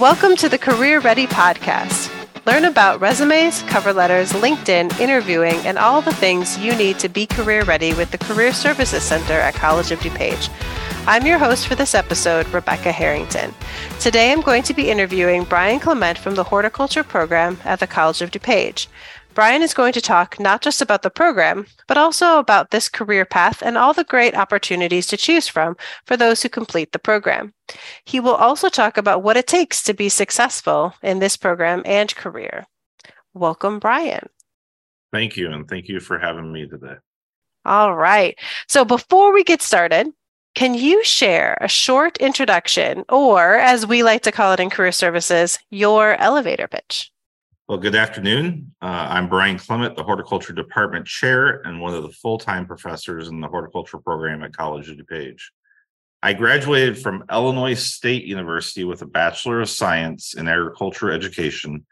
Welcome to the Career Ready Podcast. Learn about resumes, cover letters, LinkedIn, interviewing, and all the things you need to be career ready with the Career Services Center at College of DuPage. I'm your host for this episode, Rebecca Harrington. Today I'm going to be interviewing Brian Clement from the Horticulture Program at the College of DuPage. Brian is going to talk not just about the program, but also about this career path and all the great opportunities to choose from for those who complete the program. He will also talk about what it takes to be successful in this program and career. Welcome, Brian. Thank you. And thank you for having me today. All right. So before we get started, can you share a short introduction, or as we like to call it in career services, your elevator pitch? Well, good afternoon. Uh, I'm Brian Clement, the Horticulture Department Chair and one of the full time professors in the horticulture program at College of DuPage. I graduated from Illinois State University with a Bachelor of Science in Agriculture Education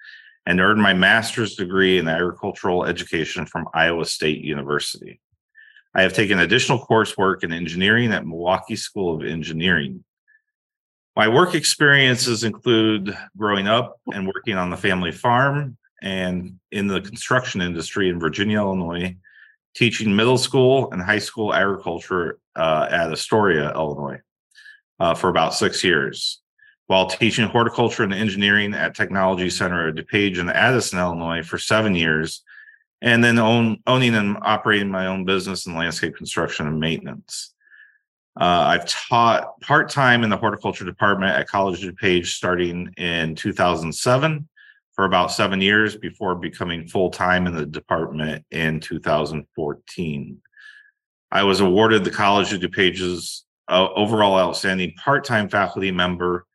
and earned my master's degree in agricultural education from Iowa State University. I have taken additional coursework in engineering at Milwaukee School of Engineering. My work experiences include growing up and working on the family farm and in the construction industry in Virginia, Illinois, teaching middle school and high school agriculture uh, at Astoria, Illinois, uh, for about six years, while teaching horticulture and engineering at Technology Center at DuPage in Addison, Illinois, for seven years, and then own, owning and operating my own business in landscape construction and maintenance. Uh, I've taught part time in the horticulture department at College of DuPage starting in 2007 for about seven years before becoming full time in the department in 2014. I was awarded the College of DuPage's uh, overall outstanding part time faculty member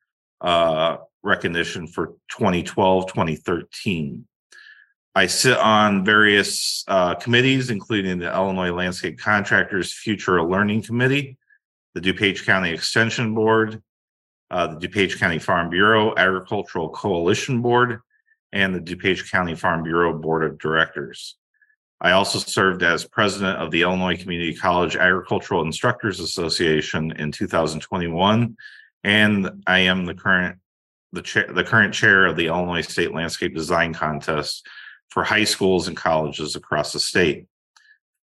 uh, recognition for 2012 2013. I sit on various uh, committees, including the Illinois Landscape Contractors Future Learning Committee, the DuPage County Extension Board, uh, the DuPage County Farm Bureau Agricultural Coalition Board, and the DuPage County Farm Bureau Board of Directors. I also served as president of the Illinois Community College Agricultural Instructors Association in 2021, and I am the current the, cha- the current chair of the Illinois State Landscape Design Contest for high schools and colleges across the state.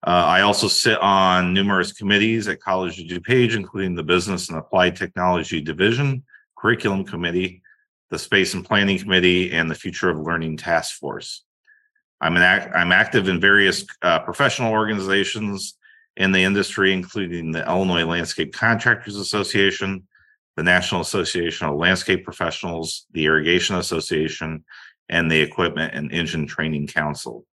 Uh, I also sit on numerous committees at College of DuPage, including the Business and Applied Technology Division, Curriculum Committee, the Space and Planning Committee, and the Future of Learning Task Force. I'm an act, I'm active in various uh, professional organizations in the industry, including the Illinois Landscape Contractors Association, the National Association of Landscape Professionals, the Irrigation Association, and the Equipment and Engine Training Council.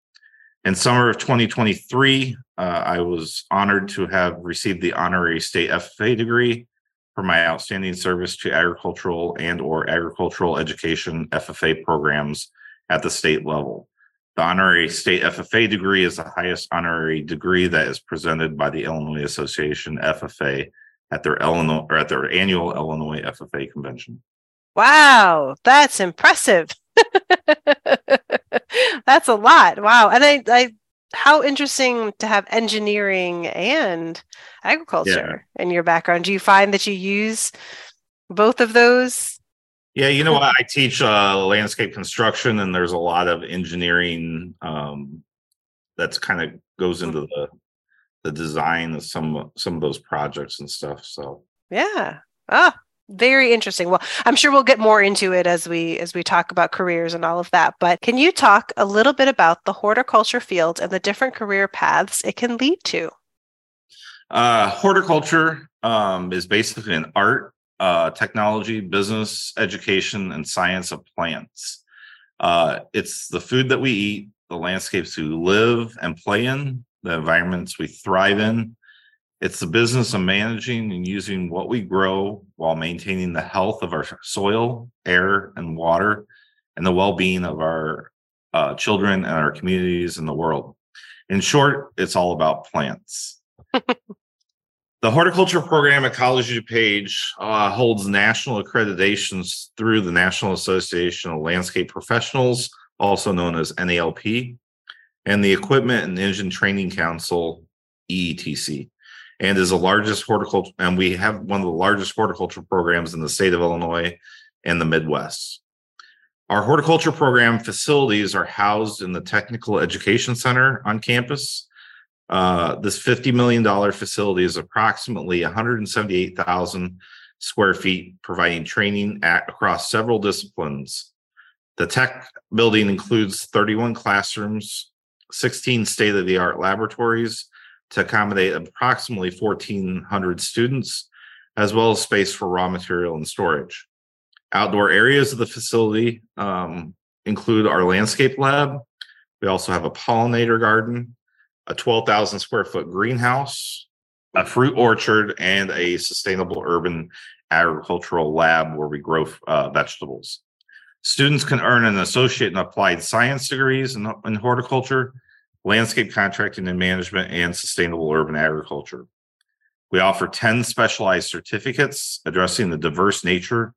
In summer of 2023, uh, I was honored to have received the honorary state FFA degree for my outstanding service to agricultural and or agricultural education FFA programs at the state level. The honorary state FFA degree is the highest honorary degree that is presented by the Illinois Association FFA at their Illinois or at their annual Illinois FFA convention. Wow, that's impressive. That's a lot. Wow. And I, I how interesting to have engineering and agriculture yeah. in your background. Do you find that you use both of those? Yeah, you know what? I teach uh, landscape construction, and there's a lot of engineering um, that's kind of goes into the the design of some some of those projects and stuff. So yeah. Ah, very interesting. Well i'm sure we'll get more into it as we as we talk about careers and all of that but can you talk a little bit about the horticulture field and the different career paths it can lead to? Uh, horticulture um, is basically an art uh, technology business education and science of plants. Uh, it's the food that we eat the landscapes we live and play in the environments we thrive in it's the business of managing and using what we grow while maintaining the health of our soil, air, and water, and the well being of our uh, children and our communities and the world. In short, it's all about plants. the horticulture program at College DuPage uh, holds national accreditations through the National Association of Landscape Professionals, also known as NALP, and the Equipment and Engine Training Council, EETC and is the largest horticulture and we have one of the largest horticulture programs in the state of illinois and the Midwest. Our horticulture program facilities are housed in the Technical Education Center on campus. Uh, this $50 million facility is approximately 178,000 square feet, providing training at, across several disciplines. The tech building includes 31 classrooms, 16 state of the art laboratories to accommodate approximately 1,400 students, as well as space for raw material and storage. Outdoor areas of the facility um, include our landscape lab. We also have a pollinator garden, a 12,000 square foot greenhouse, a fruit orchard, and a sustainable urban agricultural lab where we grow uh, vegetables. Students can earn an associate in applied science degrees in, in horticulture, landscape contracting and management, and sustainable urban agriculture. We offer 10 specialized certificates addressing the diverse nature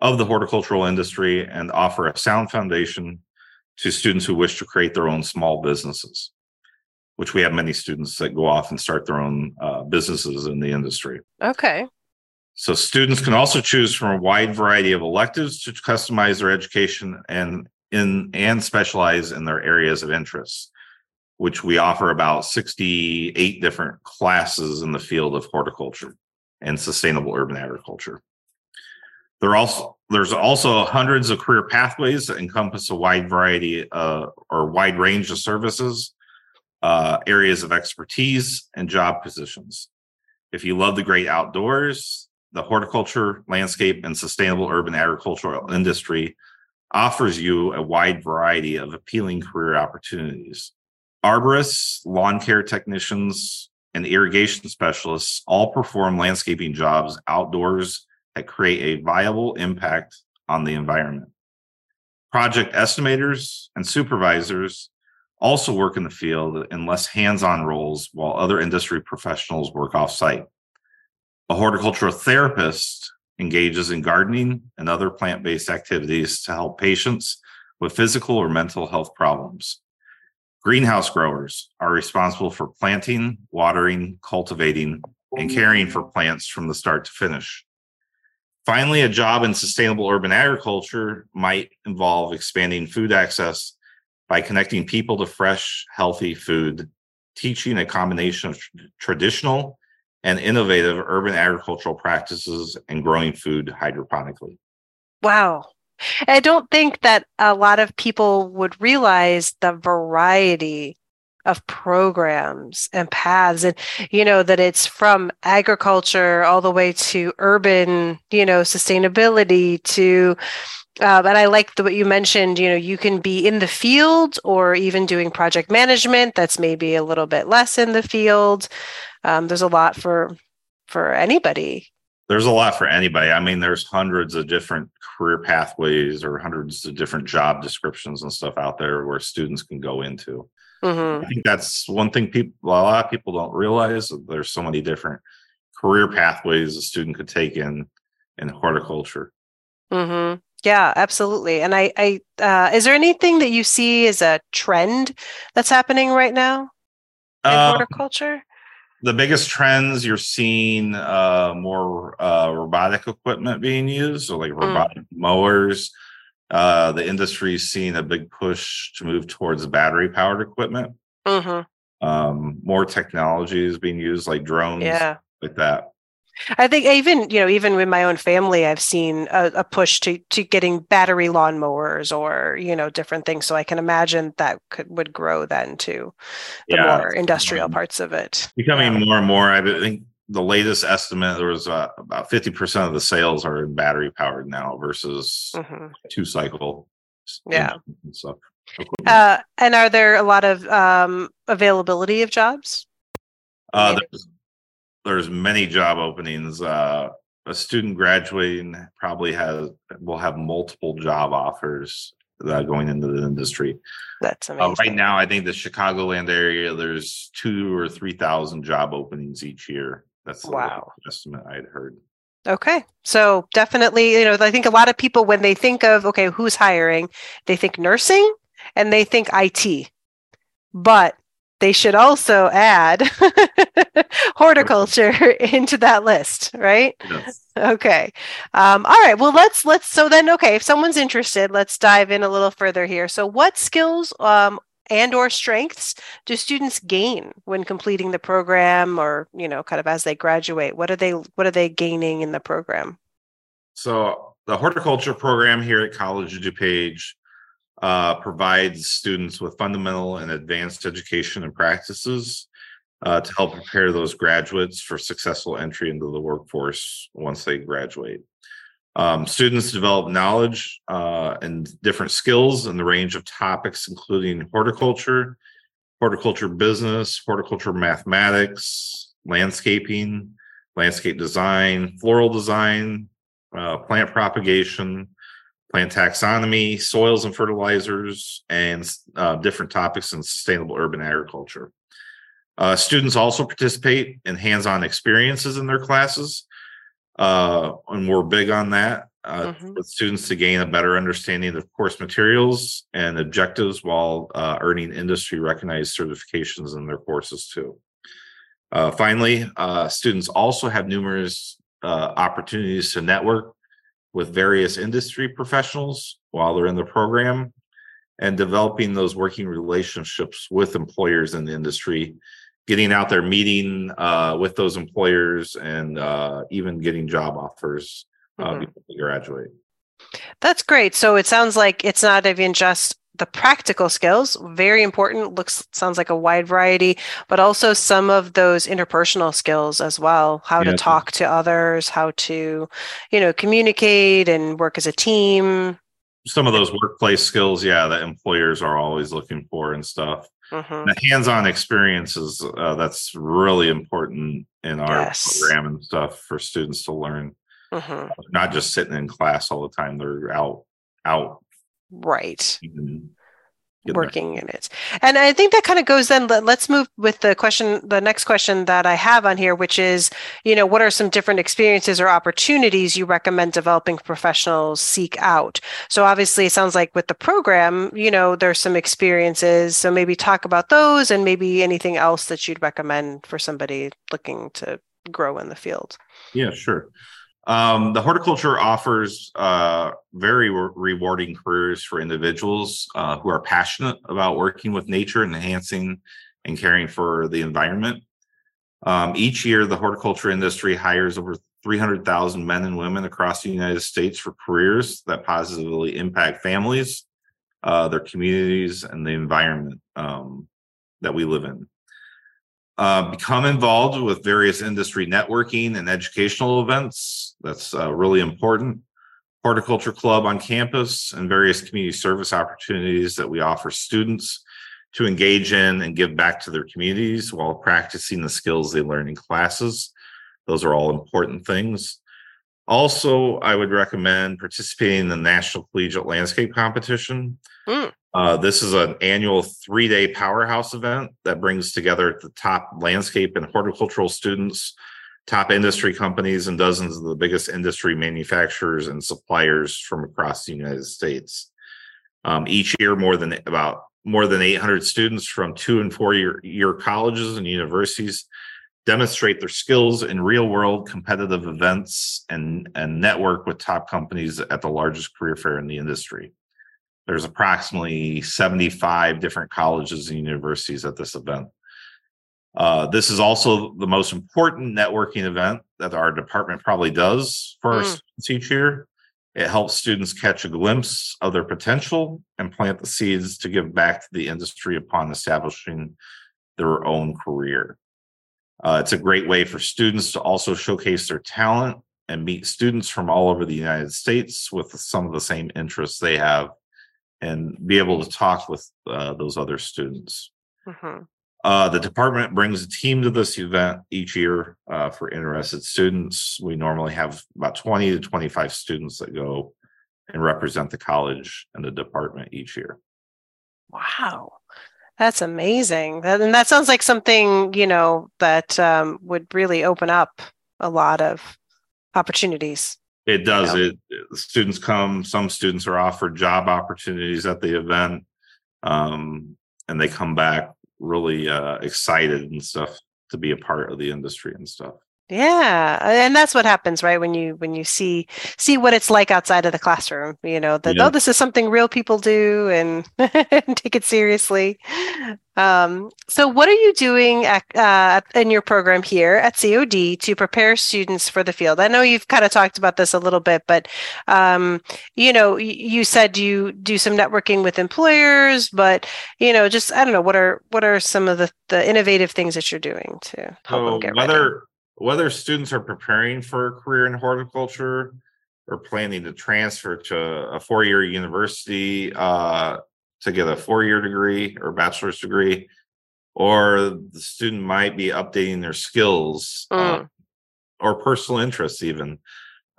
of the horticultural industry and offer a sound foundation to students who wish to create their own small businesses, which we have many students that go off and start their own uh, businesses in the industry. Okay. So students can also choose from a wide variety of electives to customize their education and in and specialize in their areas of interest, which we offer about 68 different classes in the field of horticulture and sustainable urban agriculture. There also there's also hundreds of career pathways that encompass a wide variety uh, or wide range of services, uh, areas of expertise, and job positions. If you love the great outdoors, the horticulture, landscape, and sustainable urban agricultural industry offers you a wide variety of appealing career opportunities. Arborists, lawn care technicians, and irrigation specialists all perform landscaping jobs outdoors that create a viable impact on the environment. Project estimators and supervisors also work in the field in less hands on roles while other industry professionals work off site. A horticultural therapist engages in gardening and other plant based activities to help patients with physical or mental health problems. Greenhouse growers are responsible for planting, watering, cultivating, and caring for plants from the start to finish. Finally, a job in sustainable urban agriculture might involve expanding food access by connecting people to fresh, healthy food, teaching a combination of traditional and innovative urban agricultural practices and growing food hydroponically. Wow. I don't think that a lot of people would realize the variety of programs and paths and you know that it's from agriculture all the way to urban you know sustainability to um, and I like the, what you mentioned. You know, you can be in the field or even doing project management. That's maybe a little bit less in the field. Um, there's a lot for for anybody. There's a lot for anybody. I mean, there's hundreds of different career pathways or hundreds of different job descriptions and stuff out there where students can go into. Mm-hmm. I think that's one thing people a lot of people don't realize there's so many different career pathways a student could take in in horticulture. Mm-hmm. Yeah, absolutely. And I, I uh, is there anything that you see as a trend that's happening right now in um, horticulture? The biggest trends you're seeing uh, more uh, robotic equipment being used, so like mm. robotic mm. mowers, uh, the industry is seeing a big push to move towards battery powered equipment. Mm-hmm. Um, more technology is being used, like drones, yeah. like that. I think even you know even with my own family, I've seen a, a, push to to getting battery lawnmowers or you know different things. So I can imagine that could would grow then to the yeah, more industrial parts of it. Becoming yeah. more and more. I think the latest estimate there was uh, about 50% of the sales are battery powered now versus mm-hmm. two cycle yeah and stuff uh, and are there a lot of um, availability of jobs uh, there's, there's many job openings uh, a student graduating probably has will have multiple job offers uh, going into the industry. That's amazing. Uh, right now, I think the Chicagoland area there's two or three thousand job openings each year. That's wow estimate I'd heard. Okay. So definitely, you know, I think a lot of people when they think of okay, who's hiring, they think nursing and they think IT. But they should also add horticulture into that list, right? Yes. Okay. Um, all right. Well, let's let's so then okay. If someone's interested, let's dive in a little further here. So, what skills um, and or strengths do students gain when completing the program, or you know, kind of as they graduate? What are they What are they gaining in the program? So, the horticulture program here at College of DuPage uh, provides students with fundamental and advanced education and practices uh, to help prepare those graduates for successful entry into the workforce once they graduate. Um, students develop knowledge uh, and different skills in the range of topics, including horticulture, horticulture business, horticulture mathematics, landscaping, landscape design, floral design, uh, plant propagation, plant taxonomy, soils and fertilizers, and uh, different topics in sustainable urban agriculture. Uh, students also participate in hands-on experiences in their classes, uh, and we're big on that uh, mm-hmm. with students to gain a better understanding of course materials and objectives while uh, earning industry recognized certifications in their courses too. Uh, finally, students also have numerous opportunities to network with various industry professionals while they're in the program and developing those working relationships with employers in the industry getting out there meeting uh, with those employers and uh, even getting job offers uh, mm-hmm. before they graduate that's great so it sounds like it's not even just the practical skills very important looks sounds like a wide variety but also some of those interpersonal skills as well how yeah. to talk to others how to you know communicate and work as a team some of those workplace skills yeah that employers are always looking for and stuff mm-hmm. the hands-on experiences uh, that's really important in our yes. program and stuff for students to learn mm-hmm. not just sitting in class all the time they're out out right. Mm-hmm. Working in it. And i think that kind of goes then let's move with the question the next question that i have on here which is you know what are some different experiences or opportunities you recommend developing professionals seek out? So obviously it sounds like with the program you know there's some experiences so maybe talk about those and maybe anything else that you'd recommend for somebody looking to grow in the field. Yeah sure um, the horticulture offers uh, very re- rewarding careers for individuals uh, who are passionate about working with nature and enhancing and caring for the environment. Um, each year, the horticulture industry hires over 300,000 men and women across the United States for careers that positively impact families, uh, their communities, and the environment um, that we live in. Uh, become involved with various industry networking and educational events. That's uh, really important. Horticulture Club on campus and various community service opportunities that we offer students to engage in and give back to their communities while practicing the skills they learn in classes. Those are all important things. Also, I would recommend participating in the National Collegiate Landscape Competition. Mm. Uh, this is an annual three day powerhouse event that brings together the top landscape and horticultural students, top industry companies, and dozens of the biggest industry manufacturers and suppliers from across the United States. Um, each year, more than about more than 800 students from two and four year, year colleges and universities demonstrate their skills in real world competitive events and, and network with top companies at the largest career fair in the industry. There's approximately 75 different colleges and universities at this event. Uh, this is also the most important networking event that our department probably does for mm. our students each year. It helps students catch a glimpse of their potential and plant the seeds to give back to the industry upon establishing their own career. Uh, it's a great way for students to also showcase their talent and meet students from all over the United States with some of the same interests they have and be able to talk with uh, those other students. Mm-hmm. Uh, the department brings a team to this event each year uh, for interested students. We normally have about 20 to 25 students that go and represent the college and the department each year. Wow. That's amazing. That, and that sounds like something, you know, that um, would really open up a lot of opportunities. It does. Know? It students come. Some students are offered job opportunities at the event, um, and they come back really uh, excited and stuff to be a part of the industry and stuff. Yeah, and that's what happens, right? When you when you see see what it's like outside of the classroom, you know that yeah. oh, this is something real people do, and take it seriously. Um, so, what are you doing at, uh, in your program here at COD to prepare students for the field? I know you've kind of talked about this a little bit, but um, you know, you said you do some networking with employers, but you know, just I don't know what are what are some of the the innovative things that you're doing to help so them get whether ready? Whether students are preparing for a career in horticulture or planning to transfer to a four-year university uh, to get a four-year degree or bachelor's degree, or the student might be updating their skills uh, mm. uh, or personal interests even.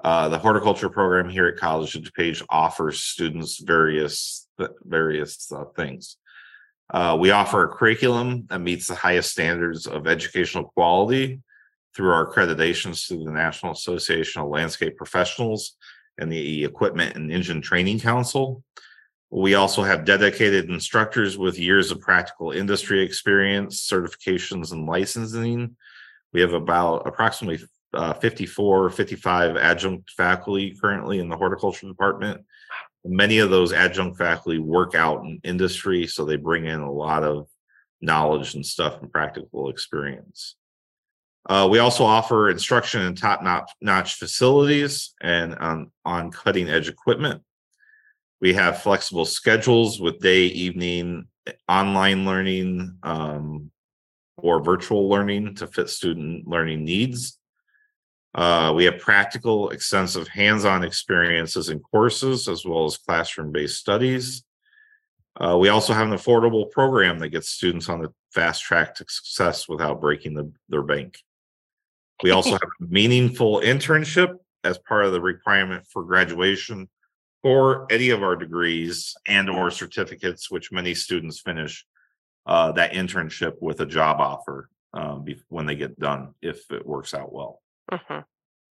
Uh, the horticulture program here at College of DuPage offers students various various uh, things. Uh, we offer a curriculum that meets the highest standards of educational quality through our accreditations through the National Association of Landscape Professionals and the Equipment and Engine Training Council. We also have dedicated instructors with years of practical industry experience, certifications, and licensing. We have about approximately uh, 54 55 adjunct faculty currently in the horticulture department. Many of those adjunct faculty work out in industry, so they bring in a lot of knowledge and stuff and practical experience. Uh, we also offer instruction in top notch facilities and on, on cutting edge equipment. We have flexible schedules with day, evening, online learning, um, or virtual learning to fit student learning needs. Uh, we have practical, extensive hands on experiences in courses as well as classroom based studies. Uh, we also have an affordable program that gets students on the fast track to success without breaking the, their bank. We also have a meaningful internship as part of the requirement for graduation for any of our degrees and or certificates, which many students finish uh, that internship with a job offer um, when they get done, if it works out well. Uh-huh.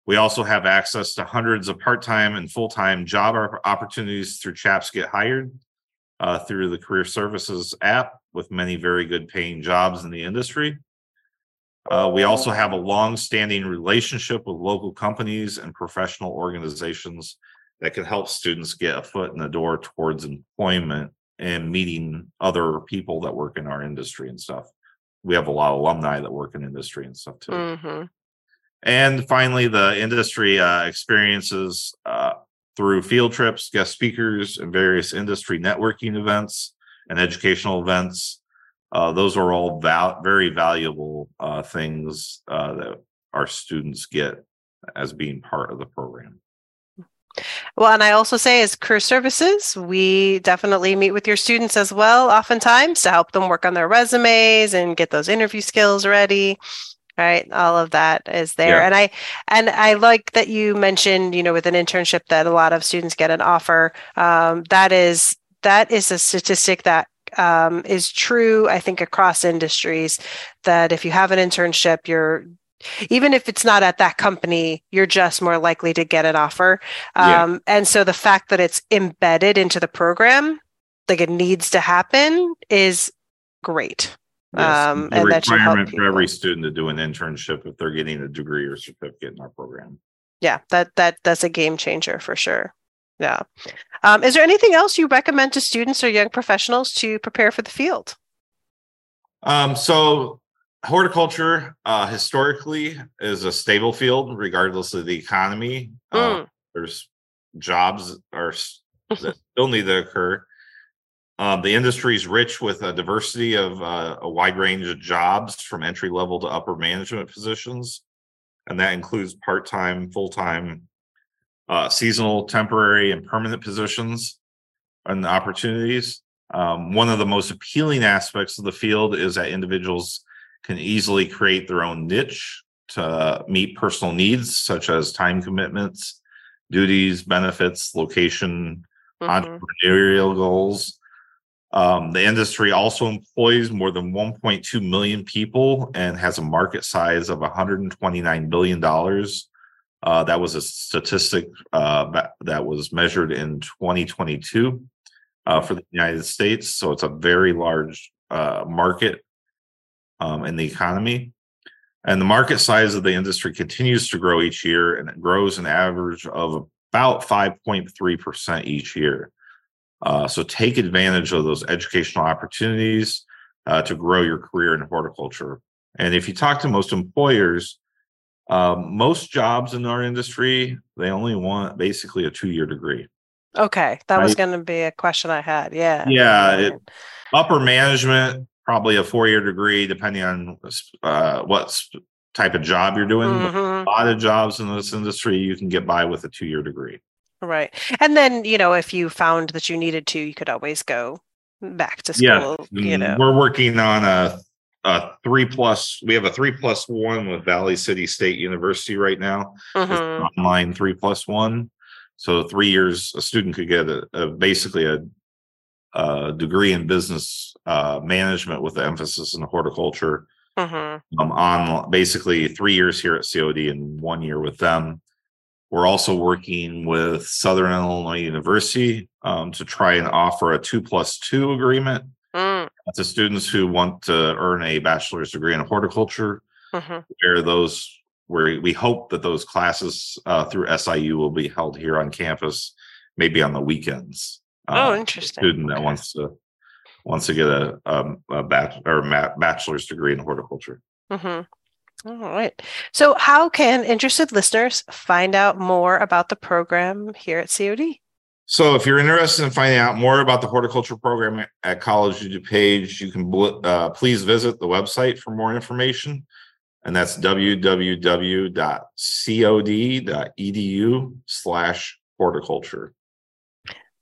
We also have access to hundreds of part-time and full-time job opportunities through Chaps Get Hired uh, through the Career Services app with many very good paying jobs in the industry. Uh, we also have a long-standing relationship with local companies and professional organizations that can help students get a foot in the door towards employment and meeting other people that work in our industry and stuff. We have a lot of alumni that work in industry and stuff too. Mm-hmm. And finally, the industry uh, experiences uh, through field trips, guest speakers, and various industry networking events and educational events uh, those are all val- very valuable uh, things uh, that our students get as being part of the program. Well, and I also say, as career services, we definitely meet with your students as well, oftentimes to help them work on their resumes and get those interview skills ready. Right, all of that is there, yeah. and I and I like that you mentioned, you know, with an internship that a lot of students get an offer. Um, that is that is a statistic that um, is true, I think, across industries that if you have an internship, you're even if it's not at that company, you're just more likely to get an offer. Um, yeah. And so the fact that it's embedded into the program, like it needs to happen, is great. Yes. Um, the and requirement for every student to do an internship if they're getting a degree or certificate in our program. Yeah, that that that's a game changer for sure. Yeah. Um, is there anything else you recommend to students or young professionals to prepare for the field? Um, so, horticulture uh, historically is a stable field, regardless of the economy. Mm. Uh, there's jobs are that still need to occur. Um, the industry is rich with a diversity of uh, a wide range of jobs from entry level to upper management positions. And that includes part time, full time, uh, seasonal, temporary, and permanent positions and opportunities. Um, one of the most appealing aspects of the field is that individuals can easily create their own niche to meet personal needs, such as time commitments, duties, benefits, location, mm-hmm. entrepreneurial goals. Um, the industry also employs more than 1.2 million people and has a market size of 129 billion dollars uh, that was a statistic uh, that was measured in 2022 uh, for the United States. So it's a very large uh, market um, in the economy. And the market size of the industry continues to grow each year, and it grows an average of about 5.3% each year. Uh, so take advantage of those educational opportunities uh, to grow your career in horticulture. And if you talk to most employers, um, most jobs in our industry, they only want basically a two year degree. Okay. That right? was going to be a question I had. Yeah. Yeah. It, upper management, probably a four year degree, depending on uh, what type of job you're doing. Mm-hmm. A lot of jobs in this industry, you can get by with a two year degree. Right. And then, you know, if you found that you needed to, you could always go back to school. Yeah. You know, we're working on a a three plus we have a three plus one with valley city state university right now. Mm-hmm. online three plus one. So three years a student could get a, a basically a, a, degree in business uh, management with the emphasis in horticulture. Mm-hmm. um, on basically three years here at cod and one year with them. We're also working with southern illinois university um, to try and offer a two plus two agreement mm. to students who want to earn a bachelor's degree in horticulture, mm-hmm. where those where we hope that those classes uh, through SIU will be held here on campus, maybe on the weekends. Uh, oh, interesting. Student that wants to wants to get a, um, a bach- or bachelor's degree in horticulture. Mm-hmm. All right. So, how can interested listeners find out more about the program here at COD? So, if you're interested in finding out more about the horticulture program at College of DuPage, you can uh, please visit the website for more information. And that's www.cod.edu slash horticulture.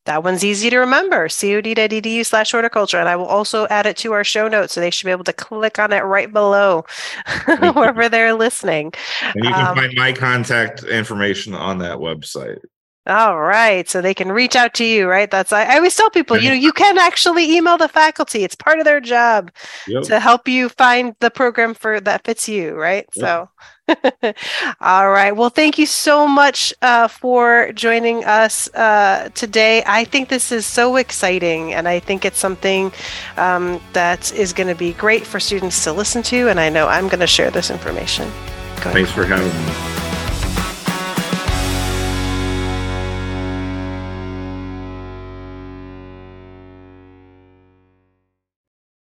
That one's easy to remember cod.edu slash horticulture. And I will also add it to our show notes so they should be able to click on it right below wherever they're listening. And you can um, find my contact information on that website. All right. So they can reach out to you, right? That's I, I always tell people, you know, you can actually email the faculty. It's part of their job yep. to help you find the program for that fits you, right? Yep. So all right. Well, thank you so much uh, for joining us uh, today. I think this is so exciting, and I think it's something um, that is going to be great for students to listen to. And I know I'm going to share this information. Thanks for having me.